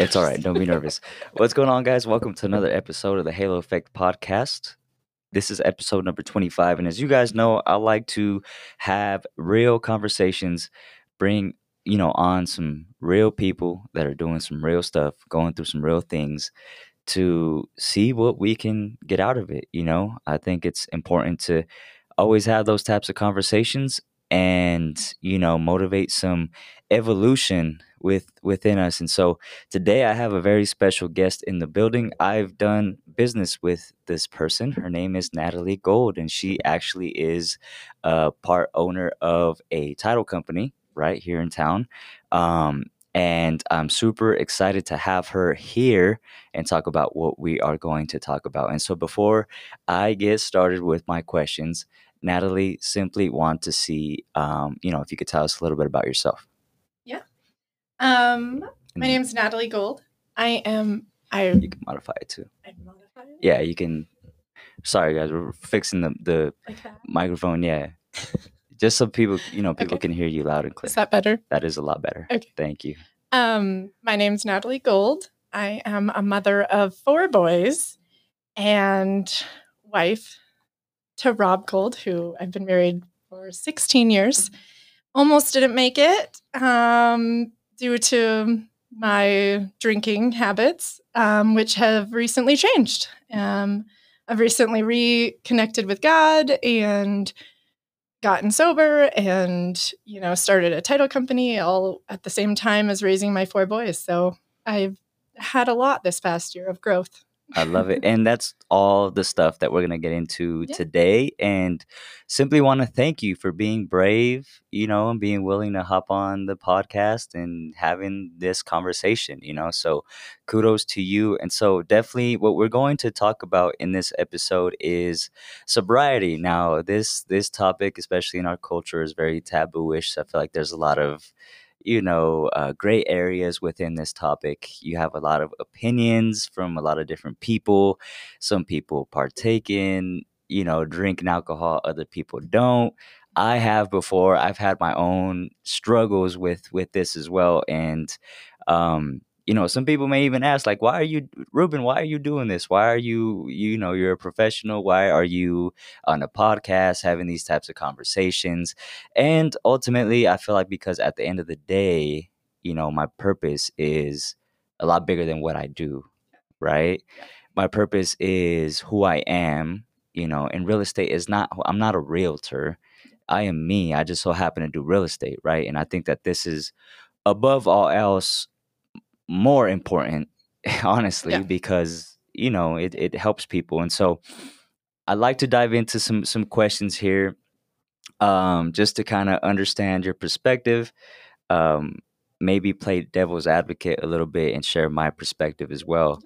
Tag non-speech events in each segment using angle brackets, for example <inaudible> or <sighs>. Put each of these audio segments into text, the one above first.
It's all right. Don't be nervous. What's going on, guys? Welcome to another episode of the Halo Effect podcast. This is episode number 25. And as you guys know, I like to have real conversations, bring, you know, on some real people that are doing some real stuff, going through some real things to see what we can get out of it. You know, I think it's important to always have those types of conversations and, you know, motivate some evolution with within us. And so today I have a very special guest in the building. I've done business with this person. Her name is Natalie Gold, and she actually is a part owner of a title company right here in town. Um, and I'm super excited to have her here and talk about what we are going to talk about. And so before I get started with my questions, Natalie, simply want to see, um, you know, if you could tell us a little bit about yourself. Um, my name is Natalie Gold. I am. I. You can modify it too. I modify it. Yeah, you can. Sorry, guys, we're fixing the the Like microphone. Yeah, just so people, you know, people Okay. can hear you loud and clear. Is that better? that is a lot better. Okay. Thank you. Um, my name's Natalie Gold. I am a mother of four boys and wife to Rob Gold, who I've been married for 16 years. Almost didn't make it um, due to my drinking habits, um, which have recently changed. Um, I've recently reconnected with God and gotten sober and you know started a title company all at the same time as raising my four boys so i've had a lot this past year of growth I love it. And that's all the stuff that we're going to get into Yeah. today. And simply want to thank you for being brave, you know, and being willing to hop on the podcast and having this conversation, you know. So kudos to you. And so, definitely, what we're going to talk about in this episode is sobriety. Now, this this topic, especially in our culture, is very tabooish. So I feel like there's a lot of you know, uh, gray areas within this topic. You have a lot of opinions from a lot of different people. Some people partake in, you know, drinking alcohol. Other people don't. I have before. I've had my own struggles with with this as well, and um, you know, some people may even ask, like, "Why are you, Ruben? Why are you doing this? Why are you, you know, you're a professional. Why are you on a podcast having these types of conversations?" And ultimately, I feel like because at the end of the day, you know, my purpose is a lot bigger than what I do, right? My purpose is who I am, you know, and real estate is not, I'm not a realtor. I am me. I just so happen to do real estate, right? And I think that this is above all else more important, <laughs> honestly, Yeah. because, you know, it, it helps people. And so I'd like to dive into some some questions here um, just to kind of understand your perspective, um, maybe play devil's advocate a little bit and share my perspective as well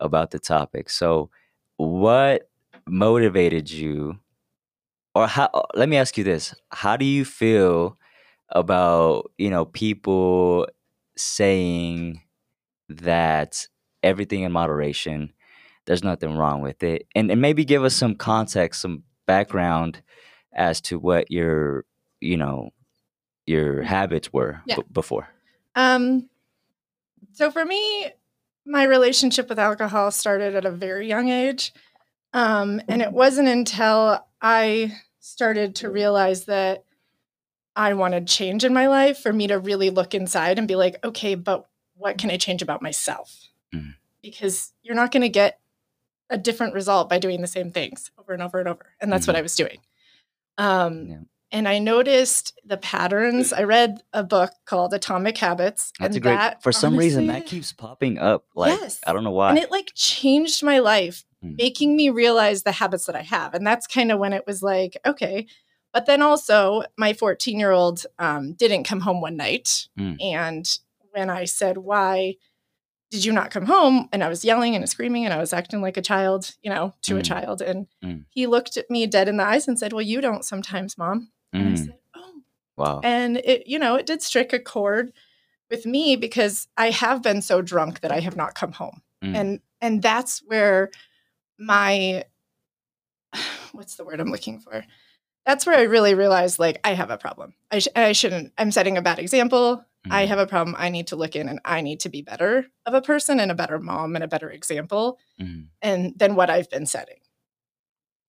about the topic. So, what motivated you, or how? Let me ask you this: How do you feel about you know people saying that everything in moderation? There's nothing wrong with it, and and maybe give us some context, some background as to what your you know your habits were Yeah. b- before. um so for me my relationship with alcohol started at a very young age um and it wasn't until i started to realize that i wanted change in my life for me to really look inside and be like okay but what can i change about myself Mhm. because you're not going to get a different result by doing the same things over and over and over and that's what i was doing um Yeah. and i noticed the patterns i read a book called atomic habits That's and a great. that for some reason, that keeps popping up. Like Yes. I don't know why. and it like changed my life Mm. making me realize the habits that i have and that's kind of when it was like okay but then also my 14 year old um, didn't come home one night Mm. and when i said why did you not come home and i was yelling and screaming and i was acting like a child you know to a Mm. child and Mm. he looked at me dead in the eyes and said well you don't sometimes mom and i Mm, said oh wow. and it you know it did strike a chord with me because i have been so drunk that i have not come home Mm. and and that's where my <sighs> what's the word i'm looking for that's where i really realized like i have a problem i, sh- I shouldn't i'm setting a bad example I Mhm. have a problem. I need to look in and I need to be better of a person and a better mom and a better example Mhm. and than what I've been setting.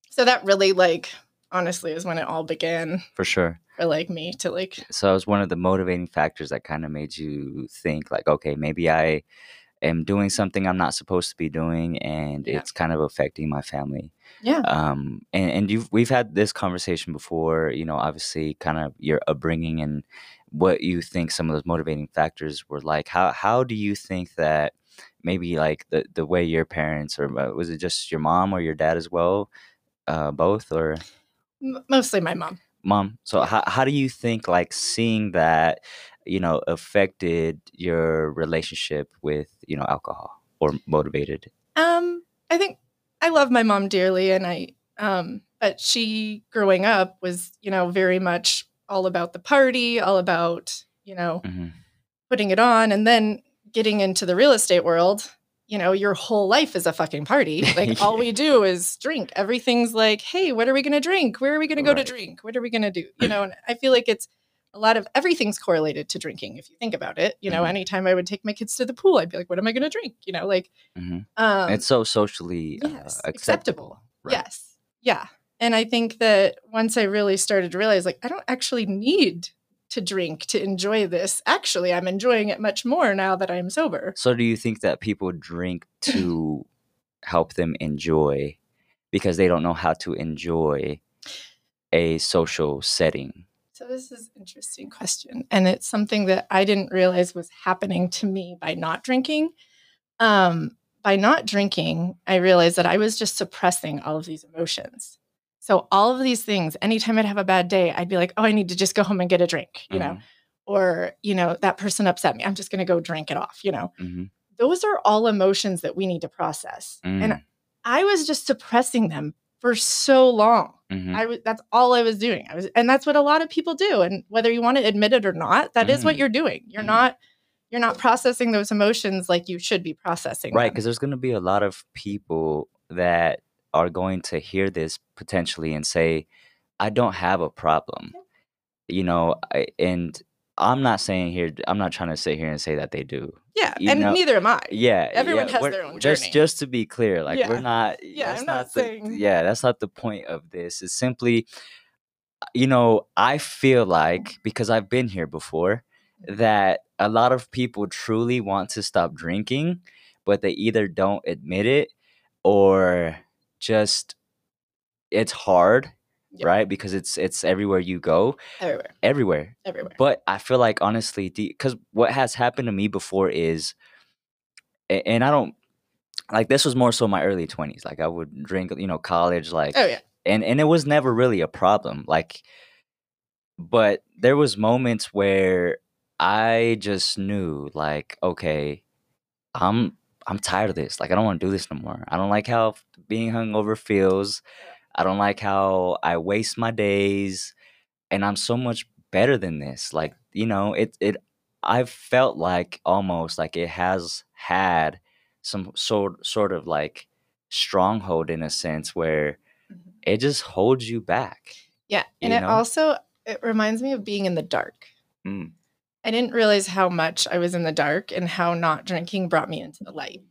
So that really like honestly is when it all began For sure. for like me to like So it was one of the motivating factors that kind of made you think like, okay, maybe I am doing something I'm not supposed to be doing, and Yeah. it's kind of affecting my family. yeah. Um, and and you've we've had this conversation before. You know, obviously, kind of your upbringing and what you think some of those motivating factors were like. How how do you think that maybe like the the way your parents or uh, was it just your mom or your dad as well, uh, both or mostly my mom. mom? So how how do you think like seeing that you know affected your relationship with you know alcohol or motivated? Um, I think I love my mom dearly, and I um, but she growing up was you know very much all about the party, all about you know hmm putting it on, and then getting into the real estate world. You know, your whole life is a fucking party. <laughs> Like all we do is drink. Everything's like, hey, what are we gonna drink? Where are we gonna go Right. to drink? What are we gonna do? You know, and I feel like it's a lot of everything's correlated to drinking if you think about it. You know, Mhm. anytime I would take my kids to the pool, I'd be like, what am I gonna drink? You know, like hmm um it's so socially uh, acceptable. acceptable. right? Yes. Yeah. And I think that once I really started to realize, like, I don't actually need to drink to enjoy this. Actually, I'm enjoying it much more now that I'm sober. So do you think that people drink <laughs> to help them enjoy because they don't know how to enjoy a social setting? So this is an interesting question. And it's something that I didn't realize was happening to me by not drinking. Um, by not drinking, I realized that I was just suppressing all of these emotions. So all of these things, anytime I'd have a bad day, I'd be like, oh, I need to just go home and get a drink, you know, or, you know, that person upset me. I'm just going to go drink it off, you know. hmm Those are all emotions that we need to process. And Mm. I was just suppressing them for so long. hmm I was that's all I was doing. I was and that's what a lot of people do. And whether you want to admit it or not, that is what Mhm. you're doing. You're Mhm. not you're not processing those emotions like you should be processing Right, because there's going to be a lot of people that are going to hear this potentially and say, "I don't have a problem," you know. I, and I'm not saying here, I'm not trying to sit here and say that they do. Yeah, you and know- neither am I. Yeah, Everyone yeah, has their own Just, journey. just to be clear, like Yeah. we're not. Yeah, that's I'm not the, saying- Yeah, that's not the point of this. It's simply, you know, I feel like because I've been here before mm-hmm. that a lot of people truly want to stop drinking, but they either don't admit it or just it's hard, Yeah. right? Because it's it's everywhere you go, Everywhere. everywhere. Everywhere. But I feel like honestly, because what has happened to me before is, and I don't like this was more so my early twenties. Like I would drink, you know, college, like, Oh yeah. and and it was never really a problem. Like, but there was moments where I just knew, like, okay, I'm I'm tired of this. Like, I don't want to do this no more. I don't like how being hungover feels. I don't like how I waste my days, and I'm so much better than this. Like, you know, it it. I've felt like almost like it has had some sort sort of like stronghold in a sense where Mhm. it just holds you back. Yeah. And it know? also it reminds me of being in the dark. Mm. I didn't realize how much I was in the dark and how not drinking brought me into the light.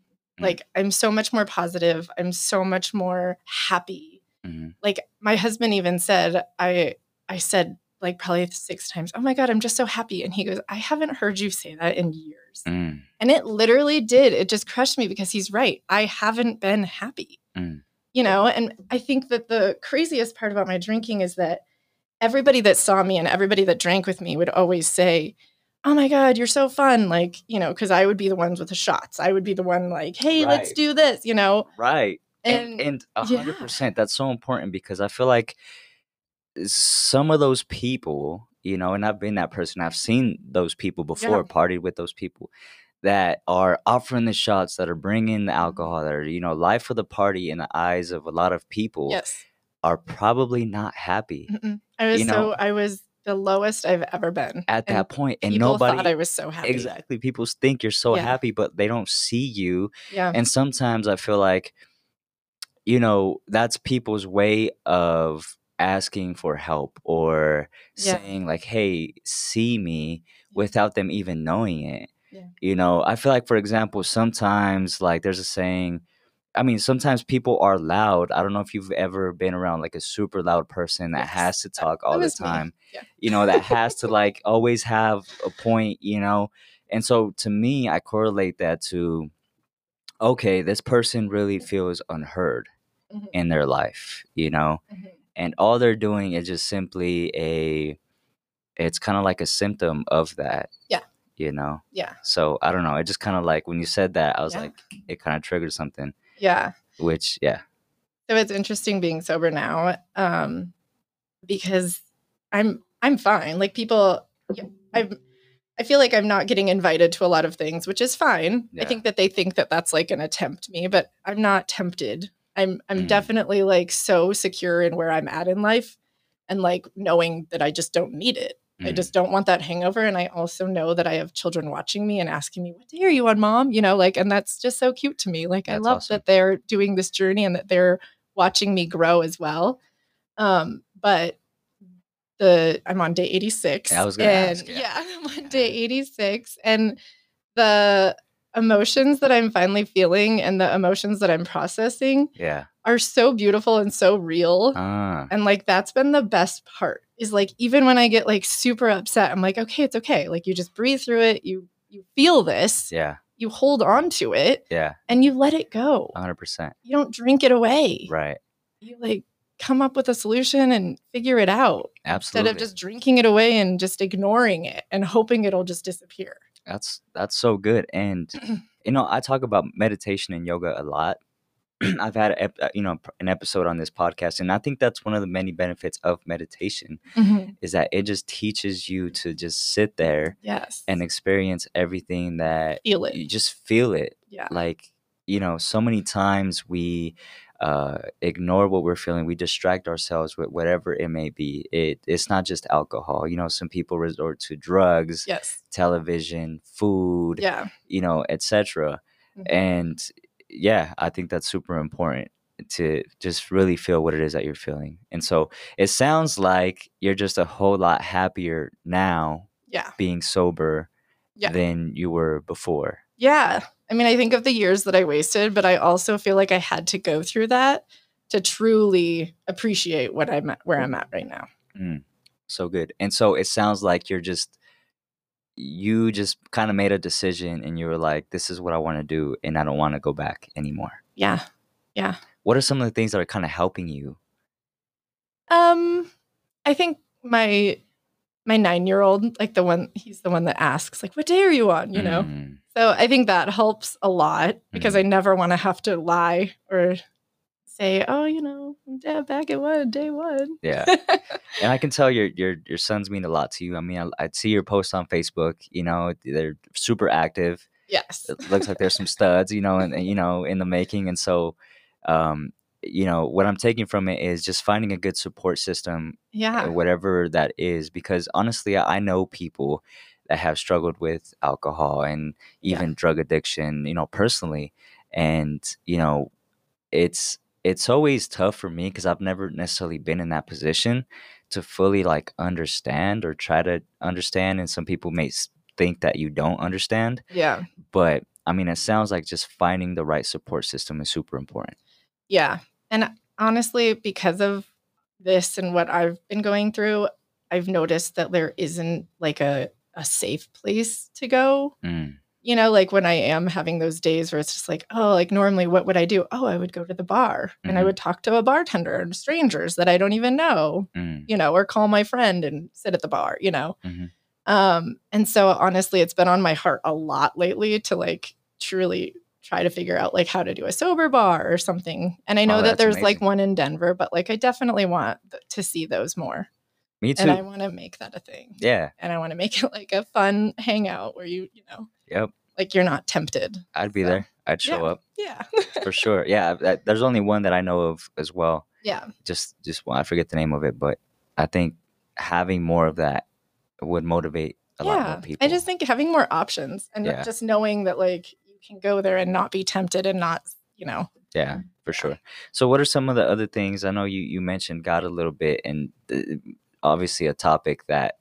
Mm. Like I'm so much more positive. I'm so much more happy. Mhm. Like my husband even said, I I said like probably six times, "Oh my god, I'm just so happy." And he goes, "I haven't heard you say that in years." Mm. And it literally did. It just crushed me because he's right. I haven't been happy. Mm. You know, and I think that the craziest part about my drinking is that everybody that saw me and everybody that drank with me would always say, Oh my God, you're so fun. Like, you know, because I would be the ones with the shots. I would be the one like, hey, let's do this, you know? Right. And And, and yeah. hundred percent. That's so important because I feel like some of those people, you know, and I've been that person. I've seen those people before, partied with those people that are offering the shots, that are bringing the mm-hmm. alcohol, that are you know, life of the party in the eyes of a lot of people yes. are probably not happy Mm-mm. I was You so, I was the lowest I've ever been. at And that point, and nobody thought I was so happy. exactly. People think you're so Yeah. happy, but they don't see you Yeah. and sometimes i feel like you know that's people's way of asking for help or Yeah. saying like hey see me without them even knowing it. Yeah. You know, I feel like, for example, sometimes like there's a saying. I mean, sometimes people are loud. I don't know if you've ever been around like a super loud person that Yes, has to talk all the time. Yeah. You know, that has to like always have a point, you know? And so to me, I correlate that to okay, this person really feels unheard Mhm. in their life, you know? Mhm. And all they're doing is just simply a it's kind of like a symptom of that. Yeah. You know? Yeah. So I don't know. It just kind of like when you said that, I was Yeah. like, it kind of triggered something, Yeah. which, yeah. So it's interesting being sober now, um, because I'm I'm fine. Like people, I'm. I feel like I'm not getting invited to a lot of things, which is fine. Yeah. I think that they think that that's like an attempt me, but I'm not tempted. I'm I'm Mm. definitely like so secure in where I'm at in life, and like knowing that I just don't need it. I Mm. just don't want that hangover, and I also know that I have children watching me and asking me, "What day are you on, mom?" You know, like, and that's just so cute to me. Like, I love awesome. that they're doing this journey and that they're watching me grow as well. Um, but the I'm on day 86. I was gonna and ask, yeah. yeah, <laughs> I'm on day 86. And the emotions that I'm finally feeling and the emotions that I'm processing Yeah. are so beautiful and so real. Ah. And like that's been the best part is like even when I get like super upset, I'm like, okay, it's okay. Like you just breathe through it. You you feel this, Yeah. you hold on to it, Yeah. and you let it go. 100%. You don't drink it away. Right. You like come up with a solution and figure it out Absolutely. instead of just drinking it away and just ignoring it and hoping it'll just disappear. That's that's so good. And <clears throat> you know, I talk about meditation and yoga a lot. <clears throat> I've had a, uh, you know an episode on this podcast, and I think that's one of the many benefits of meditation is that it just teaches you to just sit there Yes. and experience everything that feel it. you just feel it. Yeah. Like you know, so many times we uh, ignore what we're feeling. We distract ourselves with whatever it may be. It it's not just alcohol. You know, some people resort to drugs, Yes. television, food, Yeah. you know, etc. Mhm. And yeah, I think that's super important to just really feel what it is that you're feeling. And so it sounds like you're just a whole lot happier now Yeah. being sober Yeah. than you were before. Yeah. I mean, I think of the years that I wasted, but I also feel like I had to go through that to truly appreciate what I'm at, where I'm at right now. Mm, so good. And so it sounds like you're just you just kind of made a decision and you were like this is what I want to do and I don't want to go back anymore. Yeah. Yeah. What are some of the things that are kind of helping you? Um, I think my my nine year old, like the one, he's the one that asks, like, "What day are you on?" You know. Mm, So I think that helps a lot because I never want to have to lie or say, "Oh, you know, I'm back at one day one." yeah. and I <laughs> can tell your your your sons mean a lot to you. I mean, I, I see your posts on Facebook. You know, they're super active. yes. It looks like there's some studs, you know, and you know, in the making. And so, um, you know, what I'm taking from it is just finding a good support system, Yeah. whatever that is. Because honestly, I I know people that have struggled with alcohol and Yeah. even drug addiction, you know, personally, and you know, it's it's always tough for me because I've never necessarily been in that position to fully like understand or try to understand. And some people may think that you don't understand, Yeah. but I mean, it sounds like just finding the right support system is super important. Yeah. And honestly, because of this and what I've been going through, I've noticed that there isn't like a, a safe place to go. Mm, You know, like when I am having those days where it's just like, oh, like normally what would I do? Oh, I would go to the bar and I Mhm. would talk to a bartender and strangers that I don't even know, mm, you know, or call my friend and sit at the bar, you know. Mhm. Um, and so honestly, it's been on my heart a lot lately to like truly try to figure out like how to do a sober bar or something. And I know Oh, that there's like one in Denver, but like I definitely want th- to see those more. Me too. And I want to make that a thing. yeah. And I want to make it like a fun hangout where you, you know, Yep. like you're not tempted. I'd be So, there. I'd show yeah. up Yeah. for sure. Yeah. there's only one that I know of as well. yeah. Just, just one. I forget the name of it, but I think having more of that would motivate a lot more Yeah. people. I just think having more options and Yeah. just knowing that like you can go there and not be tempted and not, you know, Yeah, for sure. So, what are some of the other things? I know you you mentioned God a little bit, and uh, obviously a topic that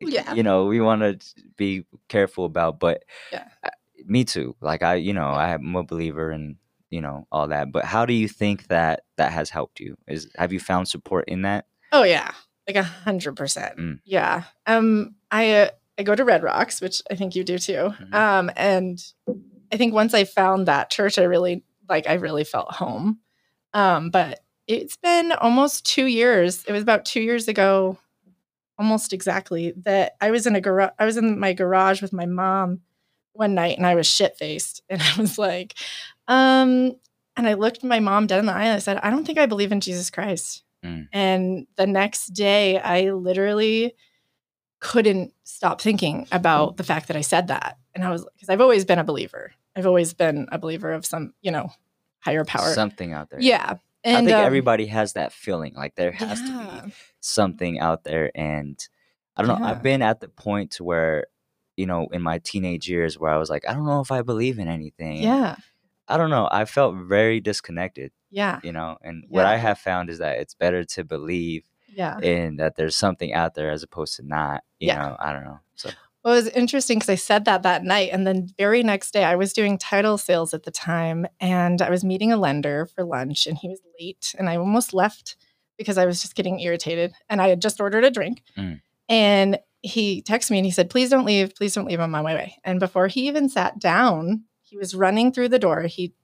Yeah. you know we want to be careful about but Yeah. uh, me too like i you know i am a believer in you know all that but how do you think that that has helped you is have you found support in that Oh yeah, like a hundred percent. Mm. Yeah. Um, I uh, I go to Red Rocks, which I think you do too. Mhm. Um, and I think once I found that church, I really like I really felt home. Um, but it's been almost two years. It was about two years ago, almost exactly, that I was in a garage. I was in my garage with my mom one night, and I was shit faced, <laughs> and I was like, um, and I looked my mom dead in the eye, and I said, I don't think I believe in Jesus Christ. Mm. And the next day, I literally couldn't stop thinking about the fact that I said that. And I was because I've always been a believer. I've always been a believer of some, you know, higher power. something out there yeah. And i think um, everybody has that feeling like there has to be something out there and i don't know i've been at the point to where you know in my teenage years where i was like i don't know if i believe in anything Yeah. i don't know i felt very disconnected Yeah. you know and what i have found is that it's better to believe Yeah. in that there's something out there as opposed to not you Yeah. know i don't know so Well, it was interesting because I said that that night. And then very next day, I was doing title sales at the time and I was meeting a lender for lunch and he was late. And I almost left because I was just getting irritated. And I had just ordered a drink. Mm. And he texted me and he said, Please don't leave. Please don't leave. I'm on my way. And before he even sat down, he was running through the door. He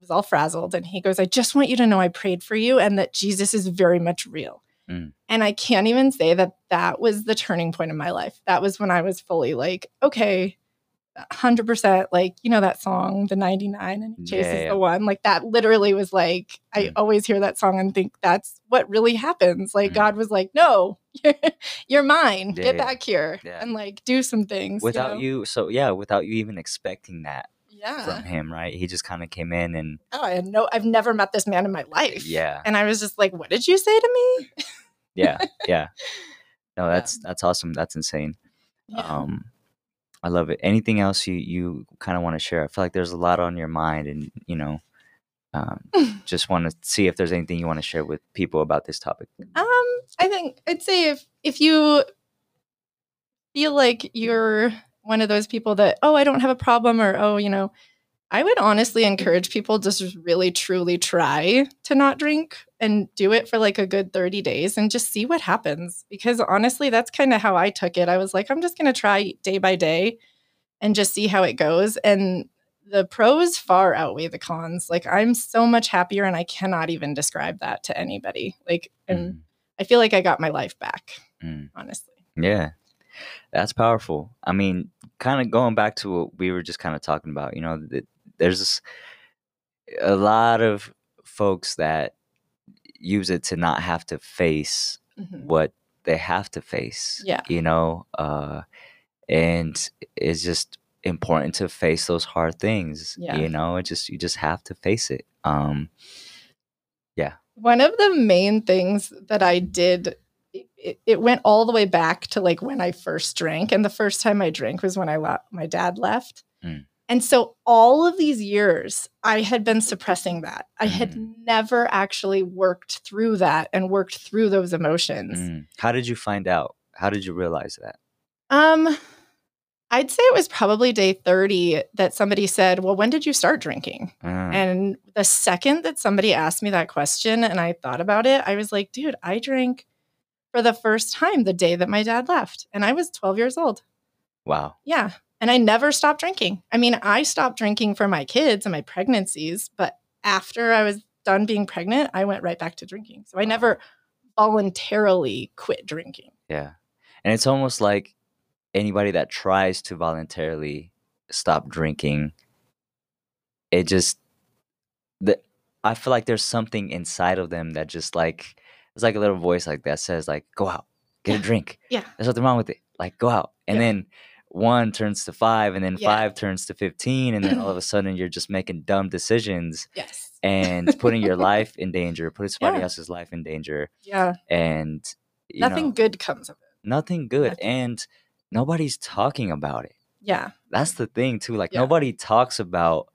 was all frazzled and he goes, I just want you to know I prayed for you and that Jesus is very much real. Mm. And I can't even say that that was the turning point in my life. That was when I was fully like, okay, 100% like, you know, that song, the 99 and he chases Yeah, yeah. the one. Like that literally was like, I Mm. always hear that song and think that's what really happens. Like Mm. God was like, no, <laughs> you're mine. Yeah, Get back here and like do some things. without know? you so yeah without you even expecting that Yeah. from him right he just kind of came in and Oh, I had no, I've never met this man in my life. yeah And I was just like, what did you say to me? yeah yeah <laughs> no that's that's awesome that's insane um i love it. Anything else you you kind of want to share? I feel like there's a lot on your mind and you know um, <laughs> just want to see if there's anything you want to share with people about this topic. Um, I think I'd say if if you feel like you're one of those people that oh I don't have a problem or oh you know I would honestly encourage people just really truly try to not drink and do it for like a good 30 days and just see what happens because honestly that's kind of how I took it. I was like I'm just going to try day by day and just see how it goes and the pros far outweigh the cons. Like I'm so much happier and I cannot even describe that to anybody. Like and Mm, I feel like I got my life back, mm. honestly. yeah that's powerful i mean kind of going back to what we were just kind of talking about you know th- there's a lot of folks that use it to not have to face Mhm. what they have to face. Yeah. You know, uh, and it's just important to face those hard things. Yeah. You know, it just you just have to face it. Um, yeah. One of the main things that I did, it- it, went all the way back to like when I first drank. And the first time I drank was when I le- my dad left. Mm. And so all of these years, I had been suppressing that. I had Mm. never actually worked through that and worked through those emotions. mm. How did you find out? How did you realize that? Um, I'd say it was probably day 30 that somebody said, Well, when did you start drinking? Ah, And the second that somebody asked me that question and I thought about it, I was like, dude, I drank for the first time the day that my dad left. And I was 12 years old. wow. Yeah. And I never stopped drinking. I mean, I stopped drinking for my kids and my pregnancies, but after I was done being pregnant, I went right back to drinking. So I never voluntarily quit drinking. Yeah. And it's almost like anybody that tries to voluntarily stop drinking, it just the I feel like there's something inside of them that just like it's like a little voice like that says like go out, get a Yeah. drink. Yeah. There's nothing wrong with it. Like go out. And Yeah. then one turns to five and then Yeah. five turns to 15 and then all of a <clears throat> sudden you're just making dumb decisions Yes. and putting your <laughs> life in danger, putting somebody Yeah. else's life in danger Yeah. and you Nothing know, good comes of it. nothing good Nothing. and nobody's talking about it Yeah. that's the thing too like Yeah. nobody talks about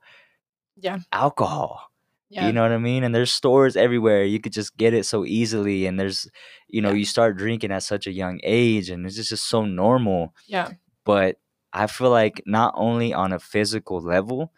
Yeah. alcohol Yeah. You know what I mean? And there's stores everywhere. You could just get it so easily. And there's, you know, Yeah. you start drinking at such a young age and it's just, just so normal. Yeah. But I feel like not only on a physical level,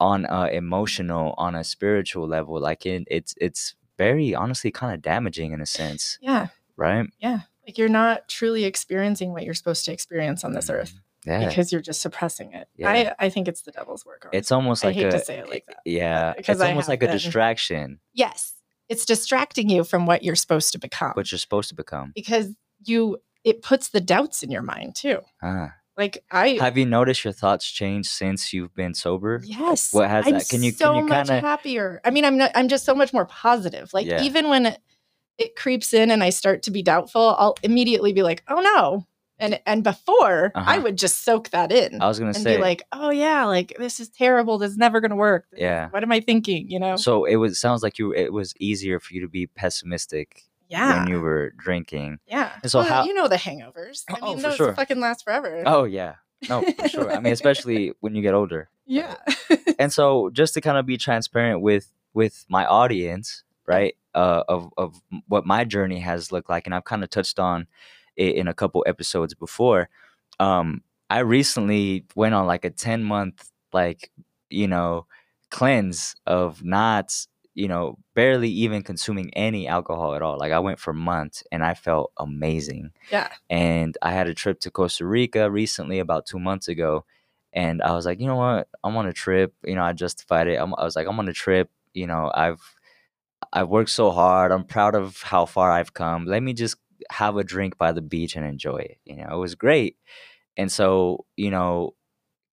on a emotional, on a spiritual level, like it, it's it's very honestly kind of damaging in a sense, Yeah. right? Yeah. Like you're not truly experiencing what you're supposed to experience on this earth mm-hmm. Yeah. because you're just suppressing it. Yeah. I, I think it's the devil's work. It's almost like I hate a to say it like that, Yeah, because it's almost like a distraction, yes. It's distracting you from what you're supposed to become what you're supposed to become. because you it puts the doubts in your mind too. Ah. Like I Have you noticed your thoughts change since you've been sober? Yes. What has I'm that- can you- can so you much kinda- happier. I mean, I'm not I'm just so much more positive. Like Yeah. even when it, it creeps in and I start to be doubtful, I'll immediately be like, "Oh no." And and before, I Uh-huh. would just soak that in I was gonna and say, be like, "Oh yeah, like this is terrible. This is never going to work. Yeah. What am I thinking, you know?" so it was sounds like you it was easier for you to be pessimistic yeah. when you were drinking. yeah. And so Well, how- you know the hangovers. I Oh, mean, those sure. fucking last forever. Oh yeah, no, for sure. I mean, especially <laughs> when you get older. Yeah. and so just to kind of be transparent with with my audience right uh of of what my journey has looked like and i've kind of touched on it in a couple episodes before um i recently went on like a 10 month like you know cleanse of not you know barely even consuming any alcohol at all like i went for months and i felt amazing yeah. and I had a trip to Costa Rica recently, about two months ago, and I was like, you know what, I'm on a trip. You know, I justified it. I'm, I was like, I'm on a trip. You know, I've I've worked so hard. I'm proud of how far I've come. Let me just have a drink by the beach and enjoy it. You know, it was great. And so, you know,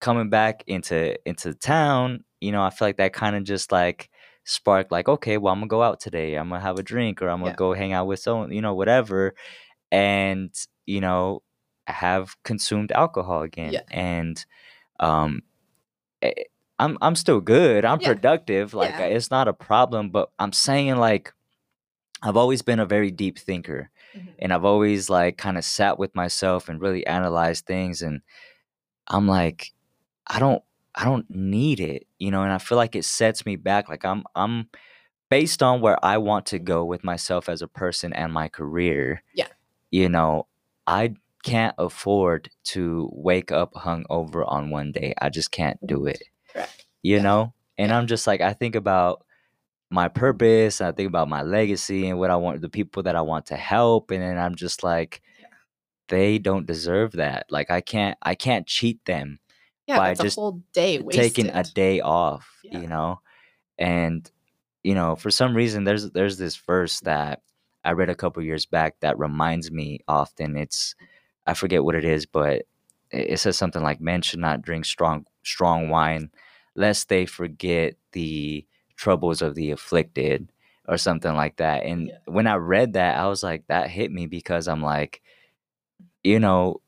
coming back into into town, you know, I feel like that kind of just like sparked like, okay, well, I'm gonna go out today. I'm gonna have a drink or I'm gonna Yeah. go hang out with someone, you know, whatever. And, you know, have consumed alcohol again. Yeah. And um eh, I'm I'm still good. I'm Yeah. productive. Like it's not a problem, but I'm saying like I've always been a very deep thinker Mhm. and I've always like kind of sat with myself and really analyzed things and I'm like I don't I don't need it, you know, and I feel like it sets me back like I'm I'm based on where I want to go with myself as a person and my career. Yeah. You know, I can't afford to wake up hungover on one day. I just can't do it Correct. you Yeah. know and Yeah. i'm just like i think about my purpose and i think about my legacy and what i want the people that i want to help and then i'm just like Yeah. they don't deserve that like i can't i can't cheat them Yeah, by just a whole day wasted. taking a day off Yeah. you know and you know for some reason there's there's this verse that i read a couple years back that reminds me often it's i forget what it is but it it says something like men should not drink strong strong wine lest they forget the troubles of the afflicted or something like that and Yeah. when i read that i was like that hit me because i'm like you know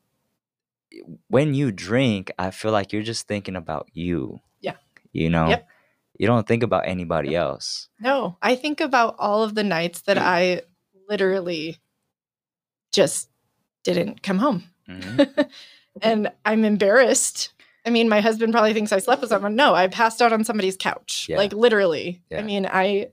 when you drink i feel like you're just thinking about you Yeah. you know Yep. you don't think about anybody else No, I think about all of the nights that I literally just didn't come home. Mhm. <laughs> and I'm embarrassed. I mean, my husband probably thinks I slept with someone. No, I passed out on somebody's couch. Yeah. Like literally. Yeah. I mean, I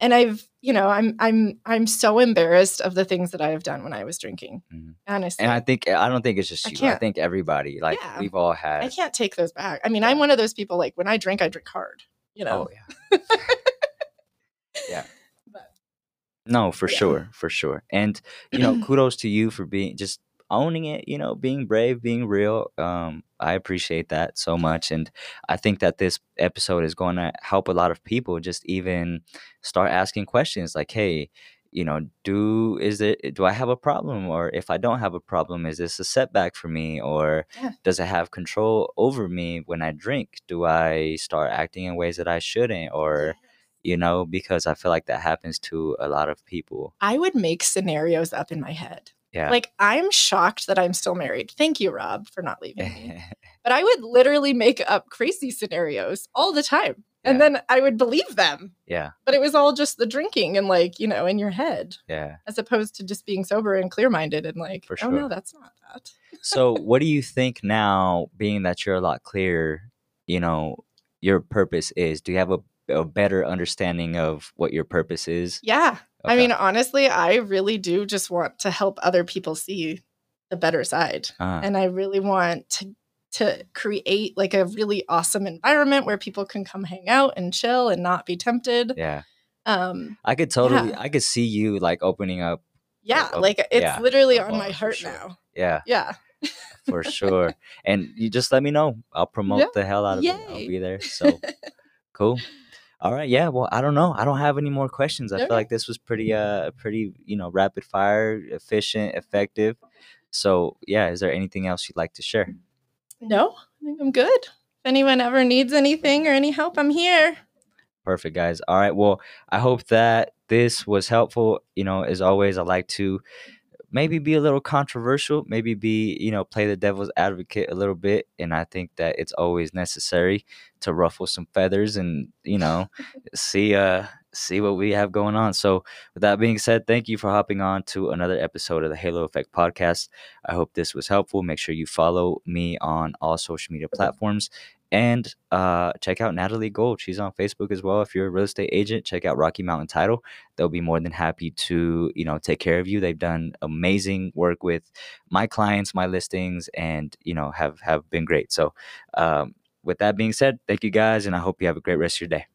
and I've, you know, I'm I'm I'm so embarrassed of the things that I have done when I was drinking. Mhm. Honestly. and i think i don't think it's just you i can't. think everybody like Yeah. we've all had I can't take those back. I mean, I'm one of those people like when I drink, I drink hard. You know. oh yeah yeah <laughs> But no for Yeah. sure for sure and you know <clears throat> kudos to you for being just owning it you know being brave being real um i appreciate that so much and i think that this episode is going to help a lot of people just even start asking questions like hey you know do is it do i have a problem? Or if i don't have a problem is this a setback for me? Or Yeah. does it have control over me when i drink? Do i start acting in ways that i shouldn't? Or you know because i feel like that happens to a lot of people. I would make scenarios up in my head. Yeah Like I'm shocked that I'm still married. Thank you, Rob, for not leaving me. <laughs> But I would literally make up crazy scenarios all the time. And Yeah. then I would believe them. yeah But it was all just the drinking and like, you know, in your head, yeah as opposed to just being sober and clear minded and like, For oh no, that's not that. so what do you think now being that you're a lot clearer you know your purpose is do you have a a better understanding of what your purpose is. Yeah. I mean, honestly, I really do just want to help other people see the better side. Uh, and I really want to to create like a really awesome environment where people can come hang out and chill and not be tempted. yeah. Um I could totally Yeah. I could see you like opening up yeah, a- like it's yeah, literally on my heart sure. now. yeah, Yeah. for <laughs> sure. And you just let me know. I'll promote Yeah. the hell out of it. I'll be there. So <laughs> cool. All right, yeah. Well, I don't know. I don't have any more questions. I feel like this was pretty uh pretty, you know, rapid fire, efficient, effective. So, yeah, is there anything else you'd like to share? No, I think I'm good. If anyone ever needs anything or any help, I'm here. Perfect, guys. All right. Well, I hope that this was helpful. You know, as always, I like to maybe be a little controversial, maybe be, you know, play the devil's advocate a little bit. And I think that it's always necessary to ruffle some feathers and, you know, <laughs> see uh see what we have going on. So with that being said, thank you for hopping on to another episode of the Halo Effect podcast. I hope this was helpful. Make sure you follow me on all social media platforms and uh, check out Natalie Gold. She's on Facebook as well. If you're a real estate agent, check out Rocky Mountain Title. They'll be more than happy to, you know, take care of you. They've done amazing work with my clients, my listings, and you know have have been great. So, um, with that being said, thank you guys, and I hope you have a great rest of your day.